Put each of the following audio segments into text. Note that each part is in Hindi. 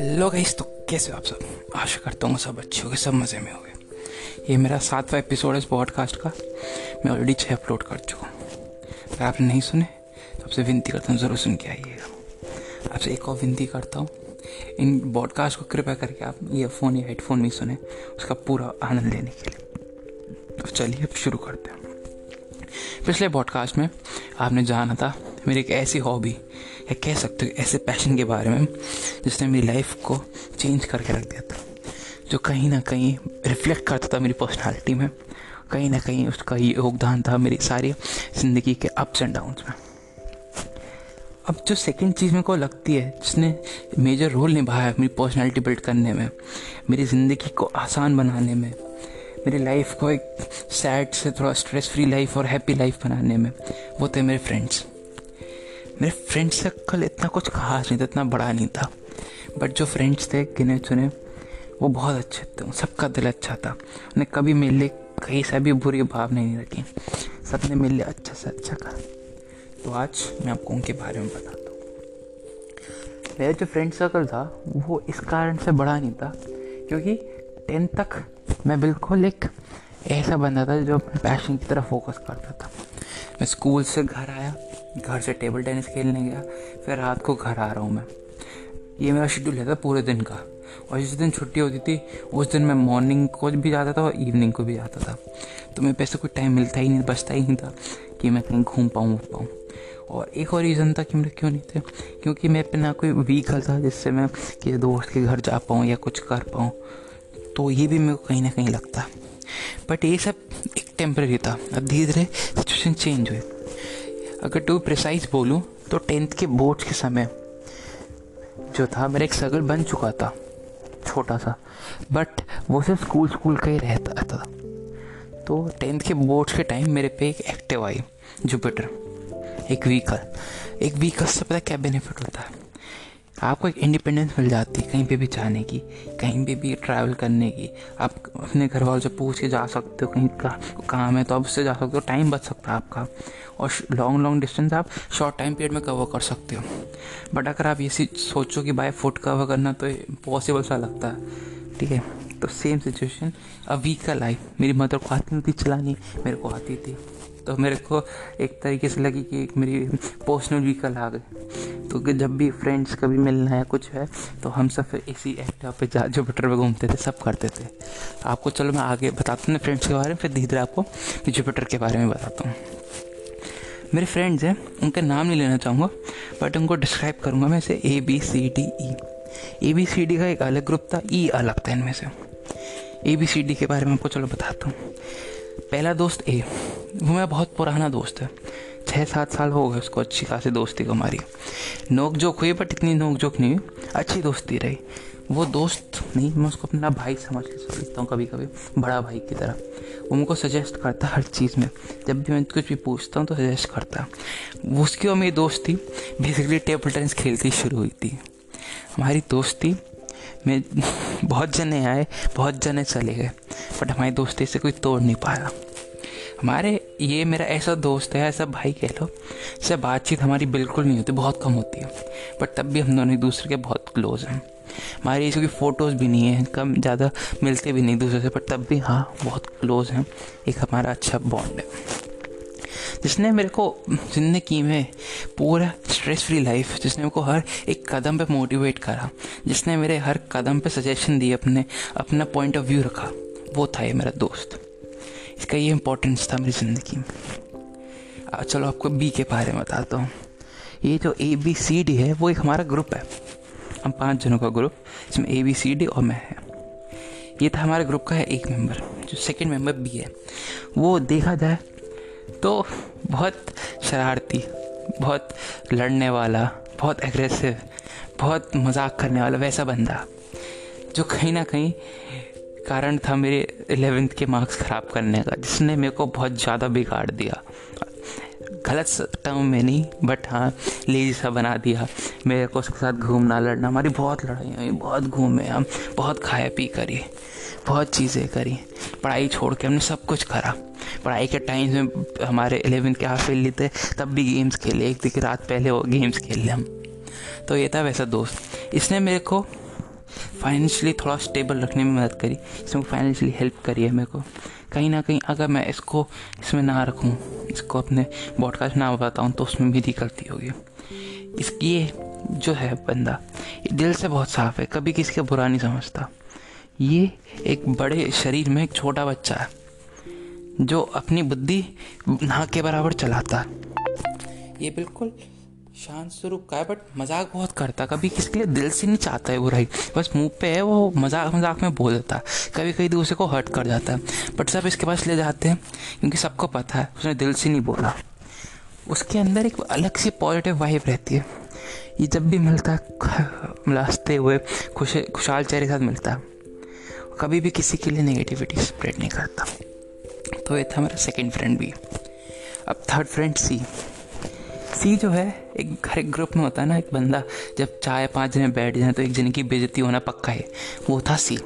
हेलो गाइस तो कैसे हो आप सब? आशा करता हूँ सब अच्छे हो गए सब मज़े में हो गए ये मेरा सातवां एपिसोड है इस पॉडकास्ट का। मैं ऑलरेडी छः अपलोड कर चुका हूँ। अगर आपने नहीं सुने तो आपसे विनती करता हूँ, ज़रूर सुन के आइएगा। आपसे एक और विनती करता हूँ, इन पॉडकास्ट को कृपया करके आप ईयरफोन या हेडफोन में सुने, उसका पूरा आनंद लेने के लिए। तो चलिए अब शुरू करते हैं। पिछले पॉडकास्ट में आपने जाना था मेरी एक ऐसी हॉबी या कह सकते हो ऐसे पैशन के बारे में, जिसने मेरी लाइफ को चेंज करके रख दिया था। जो कहीं ना कहीं रिफ्लेक्ट करता था मेरी पर्सनालिटी में, कहीं ना कहीं उसका ये योगदान था मेरी सारी ज़िंदगी के अप्स एंड डाउन्स में। अब जो सेकंड चीज़ मेरे को लगती है, जिसने मेजर रोल निभाया है मेरी पर्सनालिटी बिल्ड करने में, मेरी ज़िंदगी को आसान बनाने में, मेरी लाइफ को एक सैड से थोड़ा स्ट्रेस फ्री लाइफ और हैप्पी लाइफ बनाने में, वो थे मेरे फ्रेंड्स मेरे फ्रेंड सर्कल इतना कुछ खास नहीं था, इतना बड़ा नहीं था। बट जो फ्रेंड्स थे, गिने चुने, वो बहुत अच्छे थे, सबका दिल अच्छा था। उन्हें कभी मेरे लिए कहीं से भी बुरी भाव नहीं रखी। सबने मेरे लिए अच्छा से अच्छा कहा। तो आज मैं आपको उनके बारे में बताता हूँ। मेरा जो फ्रेंड सर्कल था, वो इस कारण से बड़ा नहीं था, क्योंकि टेंथ तक मैं बिल्कुल एक ऐसा बंदा था जो अपने पैशन की तरफ़ फोकस करता था। मैं स्कूल से घर आया घर से टेबल टेनिस खेलने गया, फिर रात को घर आ रहा हूँ मैं। ये मेरा शेड्यूल रहता पूरे दिन का। और जिस दिन छुट्टी होती थी, उस दिन मैं मॉर्निंग को भी जाता था और इवनिंग को भी जाता था। तो मेरे पैसे कोई टाइम मिलता ही नहीं, बचता ही नहीं था कि मैं कहीं घूम पाऊँ, उठ पाऊँ। और एक और रीज़न था कि मेरे क्यों नहीं थे, क्योंकि मैं पे ना कोई व्हीकल था, जिससे मैं किसी दोस्त के घर जा पाऊँ या कुछ कर पाऊँ। तो ये भी मेरे को कहीं ना कहीं लगता। बट ये सब एक टेम्प्रेरी था। अब धीरे धीरे सिचुएशन चेंज हुई अगर टू प्रिसाइज बोलूँ तो टेंथ के बोर्ड के समय जो था, मेरा एक सर्कल बन चुका था, छोटा सा। बट वो सिर्फ़ स्कूल स्कूल का ही रहता था। तो टेंथ के बोर्ड के टाइम मेरे पे एक एक्टिव आई जुपिटर एक व्हीकल एक व्हीकल से पता क्या बेनिफिट होता है? आपको एक इंडिपेंडेंस मिल जाती है कहीं पे भी जाने की, कहीं पे भी ट्रैवल करने की। आप अपने घर वालों से पूछ के जा सकते हो, कहीं का काम है तो आप उससे जा सकते हो टाइम बच सकता है आपका। और लॉन्ग लॉन्ग डिस्टेंस आप शॉर्ट टाइम पीरियड में कवर कर सकते हो। बट अगर आप ये सोचो कि बाय फुट कवर करना तो पॉसिबल सा लगता है, ठीक है? तो सेम सिचुएशन अ व्हीकल आई मेरी मदर को आती नहीं थी चलानी मेरे को आती थी। तो मेरे को एक तरीके से लगी कि मेरी पर्सनल व्हीकल आ गई तो जब भी फ्रेंड्स कभी मिलना है, कुछ है तो हम सब इसी एक्टिवा पे जा, जो जुपिटर पे घूमते थे, सब करते थे। आपको चलो मैं आगे बताता हूँ फ्रेंड्स के बारे में, फिर धीरे धीरे आपको जुपिटर के बारे में बताता हूँ। मेरे फ्रेंड्स हैं, उनका नाम नहीं लेना चाहूँगा बट उनको डिस्क्राइब करूँगा मैं इसे A B C D E A B C D का एक अलग ग्रुप था ई e अलग था इनमें से। ए बी सी डी के बारे में आपको चलो बताता हूँ। पहला दोस्त ए वो मेरा बहुत पुराना दोस्त है। छः सात साल हो गए उसको अच्छी खासी दोस्ती को हमारी नोक जोक हुई बट इतनी नोक जोक नहीं हुई। अच्छी दोस्ती रही। वो दोस्त नहीं, मैं उसको अपना भाई समझ के समझता हूँ कभी कभी बड़ा भाई की तरह। वो मुझको सजेस्ट करता हर चीज़ में। जब भी मैं कुछ भी पूछता हूँ तो सजेस्ट करता। वो उसकी और मेरी दोस्ती बेसिकली टेबल टेनिस खेलती शुरू हुई थी। हमारी दोस्ती में बहुत जने आए, बहुत जने चले गए बट हमारी दोस्ती से कोई तोड़ नहीं पाया। हमारे ये मेरा ऐसा दोस्त है, ऐसा भाई कह लो से बातचीत हमारी बिल्कुल नहीं होती, बहुत कम होती है। बट तब भी हम दोनों एक दूसरे के बहुत क्लोज हैं। हमारी इसकी फ़ोटोज़ भी नहीं है, कम ज़्यादा मिलते भी नहीं दूसरे से पर तब भी हाँ बहुत क्लोज हैं। एक हमारा अच्छा बॉन्ड है। जिसने मेरे को ज़िंदगी में पूरा स्ट्रेस फ्री लाइफ जिसने मेरे को हर एक कदम पे मोटिवेट करा, जिसने मेरे हर कदम पे सजेशन दिए अपने, अपना पॉइंट ऑफ़ व्यू रखा, वो था ये मेरा दोस्त। इसका ये इम्पोर्टेंस था मेरी ज़िंदगी में। चलो आपको बी के बारे में बताता हूँ। ये जो ए बी सी डी है, वो एक हमारा ग्रुप है। हम पाँच जनों का ग्रुप इसमें ए बी सी डी और मैं है। ये था हमारे ग्रुप का है एक मेंबर जो सेकंड मेंबर बी है। वो देखा जाए तो बहुत शरारती, बहुत लड़ने वाला, बहुत एग्रेसिव बहुत मज़ाक करने वाला वैसा बंदा, जो कहीं ना कहीं कारण था मेरे एलेवेंथ के मार्क्स ख़राब करने का, जिसने मेरे को बहुत ज़्यादा बिगाड़ दिया। गलत टर्म में नहीं बट हाँ लेजी सा बना दिया। मेरे को उसके साथ घूमना, लड़ना, हमारी बहुत लड़ाई हुई, बहुत घूमे हम, बहुत खाया पी करी, बहुत चीज़ें करी। पढ़ाई छोड़ के हमने सब कुछ करा। पढ़ाई के टाइम में हमारे एलेवेंथ के हाफ़ फेल थे, तब भी गेम्स खेले। एक दिन रात पहले वो गेम्स खेल हम। तो ये था वैसा दोस्त। इसने मेरे को फाइनेंशियली थोड़ा स्टेबल रखने में मदद करी इसमें फाइनेंशियली हेल्प करी है मेरे को। कहीं ना कहीं अगर मैं इसको, इसमें ना रखूँ, इसको अपने बॉडकास्ट ना बताऊँ तो उसमें भी गलती होगी। इसकी ये जो है बंदा, ये दिल से बहुत साफ़ है, कभी किसी का बुरा नहीं समझता। ये एक बड़े शरीर में एक छोटा बच्चा है, जो अपनी बुद्धि नाक के बराबर चलाता है। ये बिल्कुल शांत स्वरूप का है बट मज़ाक बहुत करता कभी किसी के लिए दिल से नहीं चाहता है बुराई बस मुँह पे है, वो मज़ाक मज़ाक में बोल देता है। कभी कभी दूसरे को हर्ट कर जाता है। बट सब इसके पास ले जाते हैं, क्योंकि सबको पता है, उसने दिल से नहीं बोला। उसके अंदर एक अलग सी पॉजिटिव वाइब रहती है। ये जब भी मिलता है हँसते हुए, खुश, खुशहाल चेहरे के साथ मिलता है। कभी भी किसी के लिए नेगेटिविटी स्प्रेड नहीं करता। तो ये था मेरा सेकेंड फ्रेंड भी। अब थर्ड फ्रेंड सी सी जो है, एक हर एक ग्रुप में होता है ना, एक बंदा जब चाय पाँच जने बैठ जाए तो एक जने की बेजती होना पक्का है। वो था सी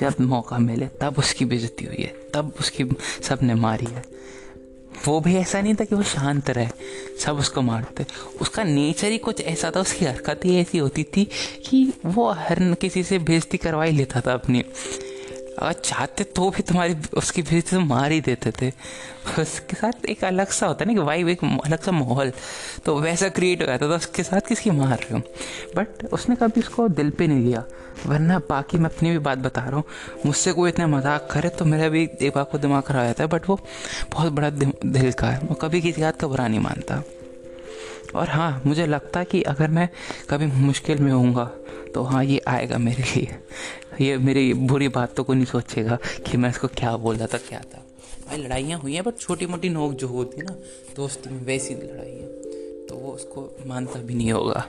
जब मौका मिले, तब उसकी बेजती हुई है, तब उसकी सबने मारी है। वो भी ऐसा नहीं था कि वो शांत रहे, सब उसको मारते। उसका नेचर ही कुछ ऐसा था, उसकी हरकत ही ऐसी होती थी कि वो हर किसी से बेजती करवा ही लेता था अपनी। अगर चाहते तो भी तुम्हारी, उसकी बेजती तो मार ही देते थे। उसके साथ एक अलग सा होता है ना कि वाइब एक अलग सा माहौल। तो वैसा क्रिएट हो जाता था, उसके साथ किसकी मार रहे हो? बट उसने कभी उसको दिल पे नहीं लिया। वरना बाकी मैं अपनी भी बात बता रहा हूँ। मुझसे कोई इतना मज़ाक करे तो मेरा भी एक बार को दिमाग खराब जाता है। बट वो बहुत बड़ा दिल का है। वो कभी किसी बात का बुरा नहीं मानता। और हाँ मुझे लगता है कि अगर मैं कभी मुश्किल में होऊँगा तो हाँ ये आएगा मेरे लिए। ये मेरी बुरी बातों को नहीं सोचेगा कि मैं इसको क्या बोल रहा था, क्या था। भाई, लड़ाइयाँ हुई हैं बट छोटी मोटी नोक जो होती ना, दोस्ती में वैसी लड़ाई है तो वो उसको मानता भी नहीं होगा।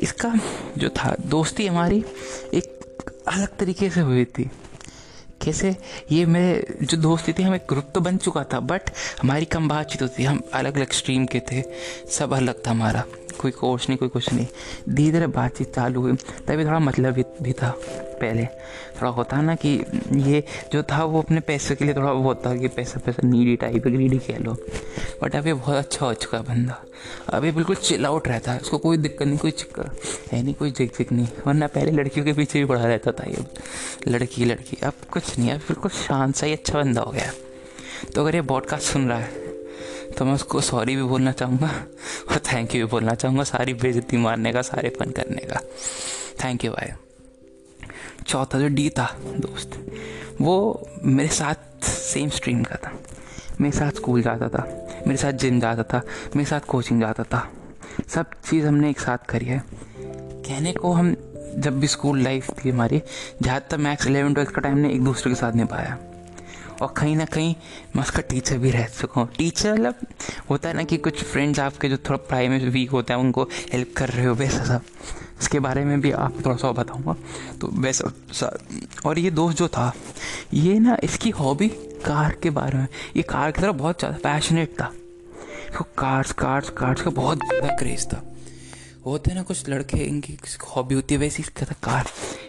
इसका जो था, दोस्ती हमारी एक अलग तरीके से हुई थी। कैसे? ये मेरे जो दोस्ती थी, हमें ग्रुप तो बन चुका था बट हमारी कम बातचीत होती हम अलग अलग स्ट्रीम के थे, सब अलग था हमारा। कोई कोर्स नहीं कोई कुछ नहीं। धीरे धीरे बातचीत चालू हुई। तभी थोड़ा मतलब भी, भी था पहले। थोड़ा होता ना कि ये जो था वो अपने पैसे के लिए थोड़ा वो होता कि पैसा पैसा नीडी टाइप ग्रीडी कह लो। बट अभी बहुत अच्छा हो चुका बंदा। अभी बिल्कुल चिल आउट रहता है। उसको कोई दिक्कत नहीं कोई चक्कर है नहीं कोई जिक जिक नहीं। वरना पहले लड़कियों के पीछे भी पड़ा रहता था ये। लड़की लड़की। अब कुछ नहीं अब बिल्कुल शांत सा ही अच्छा बंदा हो गया। तो अगर ये बॉडकास्ट सुन रहा है तो मैं उसको सॉरी भी बोलना चाहूँगा और थैंक यू भी बोलना चाहूँगा सारी बेजती मारने का, सारे फन करने का। थैंक यू भाई चौथा जो डी था दोस्त, वो मेरे साथ सेम स्ट्रीम का था। मेरे साथ स्कूल जाता था, मेरे साथ जिम जाता था, मेरे साथ कोचिंग जाता था। सब चीज़ हमने एक साथ करी है। कहने को हम जब भी स्कूल लाइफ थी हमारी, जहाँ तक मैक्स इलेवन ट्वेल्थ का टाइम ने एक दूसरे के साथ निभाया। और कहीं ना कहीं मैं उसका टीचर भी रह चुका हूँ टीचर मतलब होता है ना कि कुछ फ्रेंड्स आपके जो थोड़ा पढ़ाई में वीक होते हैं, उनको हेल्प कर रहे हो, वैसा सब। इसके बारे में भी आप थोड़ा सा बताऊँगा। तो वैसा और ये दोस्त जो था, ये ना इसकी हॉबी कार के बारे में, ये कार की तरफ़ बहुत ज़्यादा पैशनेट था। कार्स कार्स कार्स का बहुत ज़्यादा क्रेज़ था। होते हैं ना कुछ लड़के, इनकी हॉबी होती है, वैसी इसका था कार।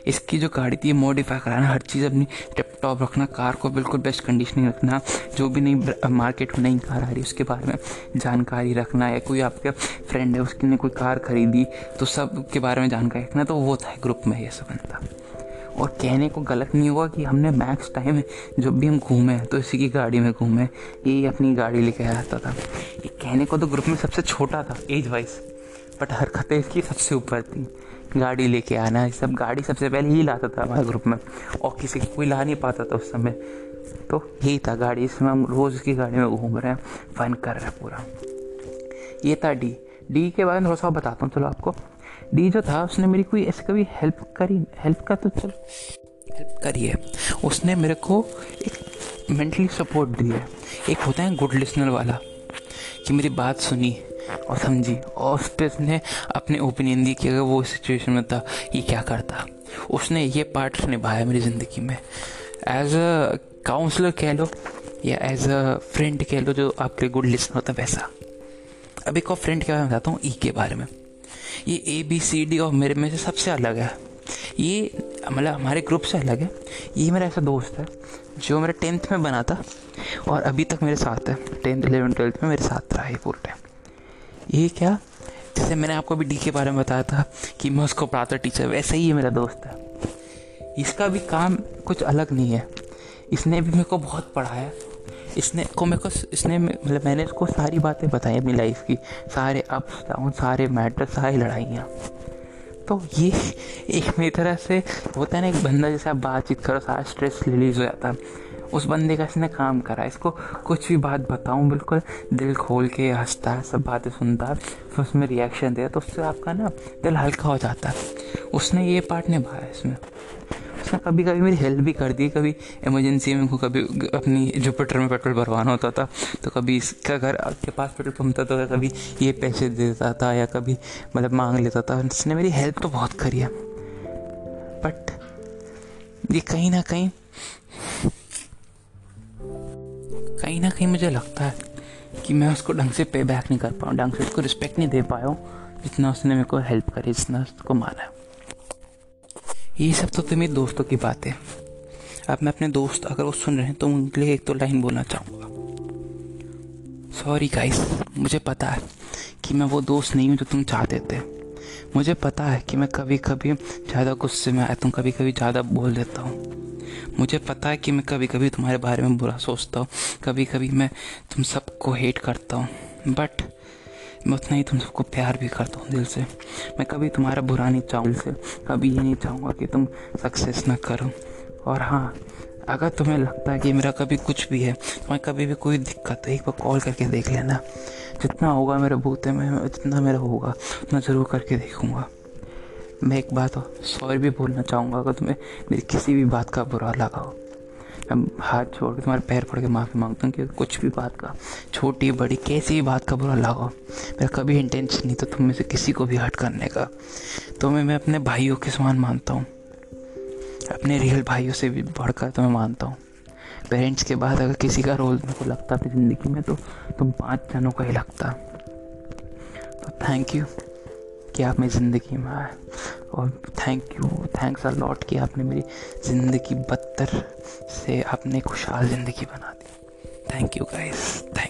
इसकी जो गाड़ी थी मॉडिफाई कराना, हर चीज़ अपनी टिप टॉप रखना कार को बिल्कुल बेस्ट कंडीशनिंग रखना, जो भी नई मार्केट में नई कार आ रही है, उसके बारे में जानकारी रखना या कोई आपके फ्रेंड है, उसकी ने कोई कार खरीदी तो सब के बारे में जानकारी रखना तो वो था ग्रुप में ये सब बनता। और कहने को गलत नहीं होगा कि हमने मैक्स टाइम जब भी हम घूमे तो इसी की गाड़ी में घूमे, ये अपनी गाड़ी लेके आता था। ये कहने को तो ग्रुप में सबसे छोटा था एज वाइज बट हरकतें इसकी सबसे ऊपर थी। गाड़ी लेके आना, ये सब गाड़ी सबसे पहले ही लाता था हमारे ग्रुप में। और किसी को कोई ला नहीं पाता था उस समय। तो यही था गाड़ी इसमें हम रोज़ उसकी गाड़ी में घूम रहे हैं फन कर रहे हैं पूरा। ये था डी डी के बारे में थोड़ा सा बताता हूँ, चलो आपको। डी जो था, उसने मेरी कोई ऐसे कभी हेल्प करी? हेल्प का तो चलो। हेल्प करी है। उसने मेरे को एक मेंटली सपोर्ट दिया है। एक होता है गुड लिसनर वाला, कि मेरी बात सुनी। और समझी और उस पर उसने अपने ओपिनियन दी कि अगर वो सिचुएशन में था, ये क्या करता? उसने ये पार्ट निभाया मेरी ज़िंदगी में। एज अ काउंसलर कह लो, या एज अ फ्रेंड कह लो, जो आपके गुड लिसन होता है वैसा। अब एक और फ्रेंड के बारे में बताता हूँ ई के बारे में। ये ए बी सी डी और मेरे में से सबसे अलग है। ये मतलब हमारे ग्रुप से अलग है। ये मेरा ऐसा दोस्त है, जो मेरा टेंथ में बना था, और अभी तक मेरे साथ है। टेंथ इलेवन ट्वेल्थ में मेरे साथ रहा है पूरे टाइम ये क्या? जैसे मैंने आपको अभी डी के बारे में बताया था कि मैं उसको पढ़ाता टीचर वैसे ही ये मेरा दोस्त है। इसका भी काम कुछ अलग नहीं है। इसने भी मेरे को बहुत पढ़ाया। इसने को मेरे को इसने मतलब मैंने इसको सारी बातें बताई अपनी लाइफ की। सारे अप्स डाउन सारे मैटर सारी लड़ाइयाँ। तो ये एक मेरी तरह से होता है ना, एक बंदा जैसे आप बातचीत करो, सारा स्ट्रेस रिलीज़ हो जाता है। उस बंदे का इसने काम करा। इसको कुछ भी बात बताऊँ, बिल्कुल दिल खोल के हंसता है, सब बातें सुनता है, फिर उसमें रिएक्शन दे तो उससे आपका ना दिल हल्का हो जाता है। उसने ये पार्ट निभाया इसमें। उसने कभी कभी मेरी हेल्प भी कर दी, कभी इमरजेंसी में कभी अपनी जुपिटर में पेट्रोल भरवाना होता था तो कभी इसका घर के पास पेट्रोल पम्प था तो कभी ये पैसे दे देता था या कभी मतलब मांग लेता था। उसने मेरी हेल्प तो बहुत करी है। बट ये कहीं ना कहीं कहीं ना कहीं मुझे लगता है कि मैं उसको ढंग से पे बैक नहीं कर पाऊँ, ढंग से उसको रिस्पेक्ट नहीं दे पाया हूँ, जितना उसने मेरे को हेल्प करी, जितना उसको मारा ये सब तो मेरे दोस्तों की बात। है अब मैं अपने दोस्त अगर वो सुन रहे हैं तो उनके लिए एक तो लाइन बोलना चाहूँगा। सॉरी गाइस मुझे पता है कि मैं वो दोस्त नहीं हूँ जो तुम चाहते थे। मुझे पता है कि मैं कभी कभी ज़्यादा गुस्से में आया हूँ कभी कभी ज़्यादा बोल देता हूँ। मुझे पता है कि मैं कभी कभी तुम्हारे बारे में बुरा सोचता हूँ। कभी कभी मैं तुम सबको हेट करता हूँ। बट मैं उतना ही तुम सबको प्यार भी करता हूँ दिल से। मैं कभी तुम्हारा बुरा नहीं चाहूँ दिल से। कभी ये नहीं चाहूँगा कि तुम सक्सेस ना करो। और हाँ अगर तुम्हें लगता है कि मेरा कभी कुछ भी है, तुम्हें कभी भी कोई दिक्कत है, एक बार कॉल करके देख लेना। जितना होगा मेरे बूते में, जितना मेरा होगा, उतना ज़रूर करके देखूँगा। मैं एक बात सॉरी भी बोलना चाहूँगा, अगर तुम्हें मेरी किसी भी बात का बुरा लगा हो। मैं हाथ छोड़ के तुम्हारे पैर पड़ के माफ़ी माँगता हूँ कि कुछ भी बात का, छोटी बड़ी, कैसी भी बात का बुरा लगा हो, मेरा कभी इंटेंशन नहीं था तुम में से किसी को भी हर्ट करने का। तो मैं मैं अपने भाइयों के समान मानता हूँ। अपने रियल भाइयों से भी बढ़कर तो मैं मानता हूँ। पेरेंट्स के बाद अगर किसी का रोल मेरे को लगता अपनी ज़िंदगी में तो तुम पाँच जनों का ही लगता। तो थैंक यू कि आप मेरी ज़िंदगी में आए। और thank you thanks a lot कि आपने मेरी ज़िंदगी बदतर से आपने खुशहाल ज़िंदगी बना दी। Thank you guys thank